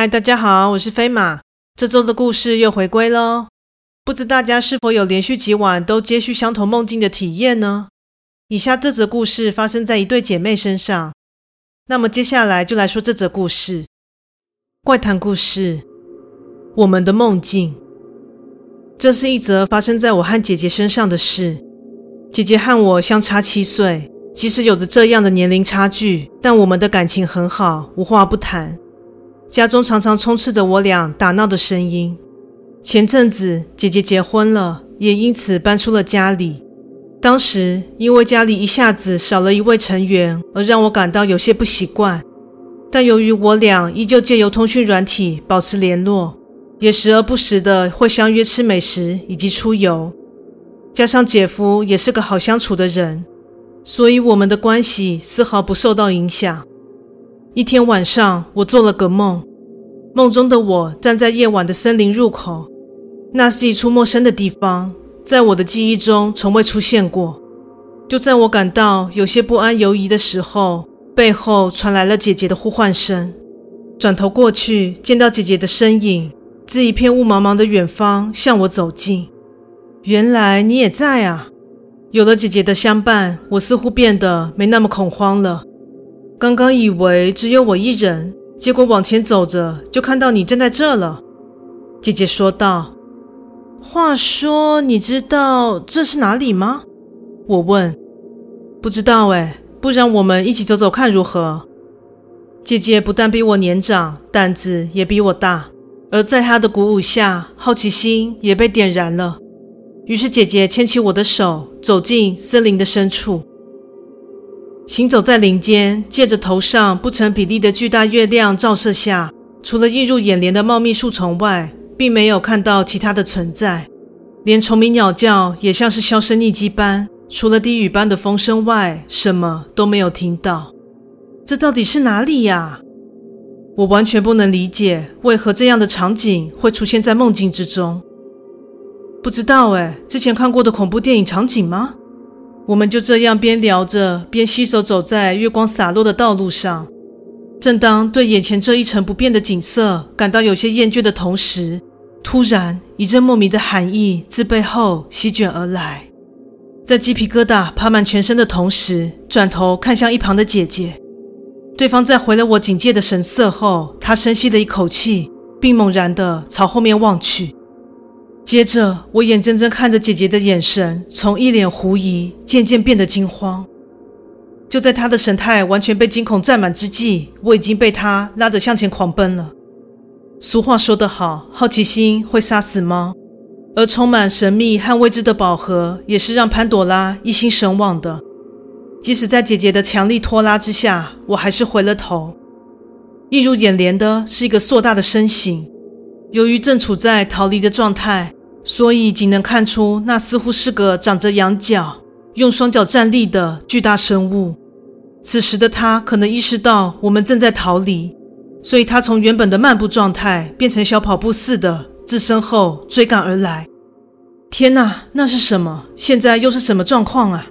嗨，大家好，我是飞马。这周的故事又回归喽。不知大家是否有连续几晚都接续相同梦境的体验呢？以下这则故事发生在一对姐妹身上。那么接下来就来说这则故事。怪谈故事：我们的梦境。这是一则发生在我和姐姐身上的事。姐姐和我相差七岁，即使有着这样的年龄差距，但我们的感情很好，无话不谈。家中常常充斥着我俩打闹的声音。前阵子姐姐结婚了，也因此搬出了家里。当时因为家里一下子少了一位成员，而让我感到有些不习惯。但由于我俩依旧借由通讯软体保持联络，也时而不时的会相约吃美食以及出游。加上姐夫也是个好相处的人，所以我们的关系丝毫不受到影响。一天晚上，我做了个梦，梦中的我站在夜晚的森林入口，那是一处陌生的地方，在我的记忆中从未出现过。就在我感到有些不安、犹疑的时候，背后传来了姐姐的呼唤声。转头过去，见到姐姐的身影自一片雾茫茫的远方向我走近。原来你也在啊！有了姐姐的相伴，我似乎变得没那么恐慌了。刚刚以为只有我一人，结果往前走着就看到你站在这了。”姐姐说道。“话说，你知道这是哪里吗？”我问。“不知道哎，不然我们一起走走看如何？”姐姐不但比我年长，胆子也比我大，而在她的鼓舞下，好奇心也被点燃了。于是姐姐牵起我的手，走进森林的深处。行走在林间，借着头上不成比例的巨大月亮照射下，除了映入眼帘的茂密树丛外，并没有看到其他的存在。连虫鸣鸟叫也像是销声匿迹般，除了低语般的风声外，什么都没有听到。这到底是哪里呀？我完全不能理解，为何这样的场景会出现在梦境之中。不知道哎，之前看过的恐怖电影场景吗？我们就这样边聊着，边携手走在月光洒落的道路上。正当对眼前这一成不变的景色感到有些厌倦的同时，突然一阵莫名的寒意自背后席卷而来。在鸡皮疙瘩爬满全身的同时，转头看向一旁的姐姐。对方在回了我警戒的神色后，她深吸了一口气，并猛然地朝后面望去。接着，我眼睁睁看着姐姐的眼神从一脸狐疑渐渐变得惊慌。就在她的神态完全被惊恐占满之际，我已经被她拉着向前狂奔了。俗话说得好，好奇心会杀死猫，而充满神秘和未知的宝盒也是让潘朵拉一心神往的。即使在姐姐的强力拖拉之下，我还是回了头。映入眼帘的是一个硕大的身形，由于正处在逃离的状态。所以仅能看出，那似乎是个长着羊角、用双脚站立的巨大生物。此时的他可能意识到我们正在逃离，所以他从原本的漫步状态变成小跑步似的自身后追赶而来。天哪，那是什么？现在又是什么状况啊？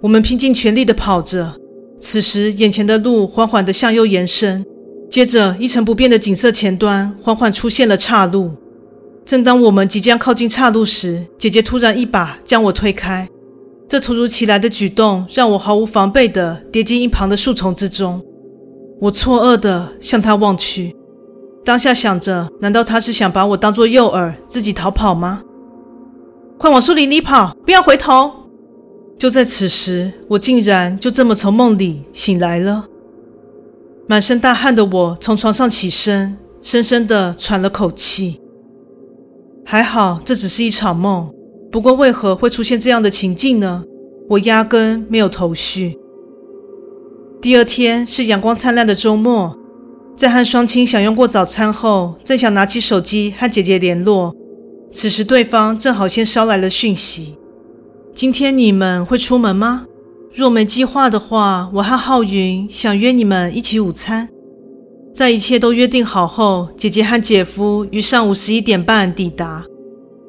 我们拼尽全力地跑着，此时眼前的路缓缓地向右延伸，接着一成不变的景色前端缓缓出现了岔路。正当我们即将靠近岔路时，姐姐突然一把将我推开。这突如其来的举动让我毫无防备地跌进一旁的树丛之中。我错愕地向她望去，当下想着：难道她是想把我当作诱饵，自己逃跑吗？快往树林里跑，不要回头！就在此时，我竟然就这么从梦里醒来了。满身大汗的我从床上起身，深深地喘了口气。还好，这只是一场梦。不过，为何会出现这样的情境呢？我压根没有头绪。第二天是阳光灿烂的周末，在和双亲享用过早餐后，正想拿起手机和姐姐联络，此时对方正好先捎来了讯息：“今天你们会出门吗？若没计划的话，我和浩云想约你们一起午餐。”在一切都约定好后，姐姐和姐夫于上午十一点半抵达。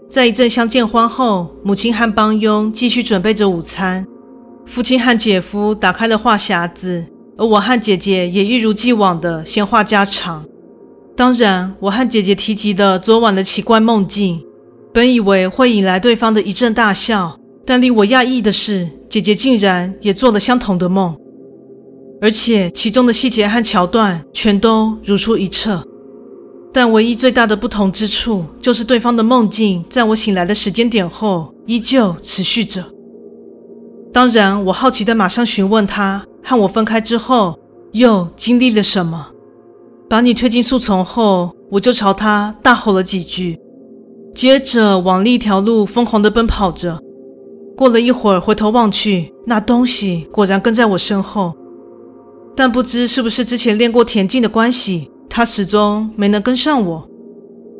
在一阵相见欢后，母亲和帮佣继续准备着午餐。父亲和姐夫打开了话匣子，而我和姐姐也一如既往的闲话家常。当然，我和姐姐提及的昨晚的奇怪梦境，本以为会引来对方的一阵大笑，但令我讶异的是，姐姐竟然也做了相同的梦，而且其中的细节和桥段全都如出一辙。但唯一最大的不同之处，就是对方的梦境在我醒来的时间点后依旧持续着。当然，我好奇的马上询问他，和我分开之后又经历了什么。把你推进树丛后，我就朝他大吼了几句，接着往另一条路疯狂地奔跑着。过了一会儿，回头望去，那东西果然跟在我身后，但不知是不是之前练过田径的关系。他始终没能跟上我，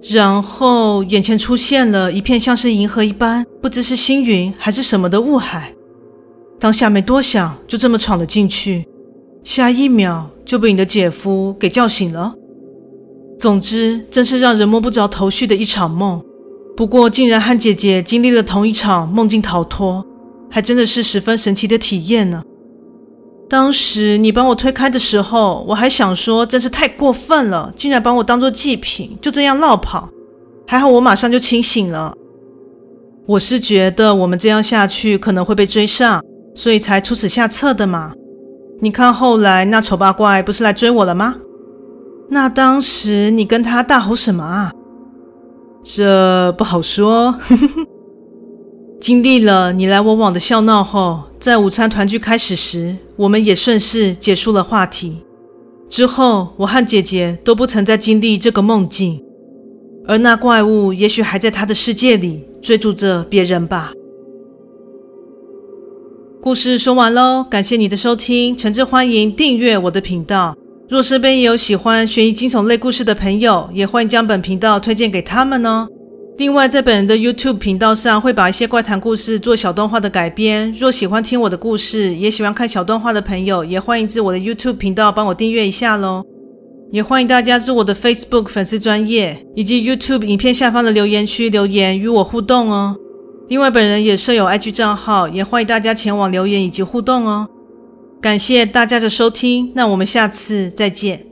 然后眼前出现了一片像是银河一般，不知是星云还是什么的雾海。当下没多想，就这么闯了进去，下一秒就被你的姐夫给叫醒了。总之，真是让人摸不着头绪的一场梦。不过，竟然和姐姐经历了同一场梦境逃脱，还真的是十分神奇的体验呢。当时你把我推开的时候，我还想说真是太过分了，竟然把我当做祭品，就这样落跑。还好我马上就清醒了。我是觉得我们这样下去可能会被追上，所以才出此下策的嘛。你看后来那丑八怪不是来追我了吗？那当时你跟他大吼什么啊？这不好说。经历了你来我往的笑闹后，在午餐团聚开始时，我们也顺势结束了话题。之后，我和姐姐都不曾再经历这个梦境，而那怪物也许还在他的世界里追逐着别人吧。故事说完喽，感谢你的收听，诚挚欢迎订阅我的频道。若身边也有喜欢悬疑惊悚类故事的朋友，也欢迎将本频道推荐给他们哦。另外，在本人的 YouTube 频道上，会把一些怪谈故事做小动画的改编。若喜欢听我的故事，也喜欢看小动画的朋友，也欢迎至我的 YouTube 频道帮我订阅一下喽。也欢迎大家至我的 Facebook 粉丝专页以及 YouTube 影片下方的留言区留言与我互动哦。另外，本人也设有 IG 账号，也欢迎大家前往留言以及互动哦。感谢大家的收听，那我们下次再见。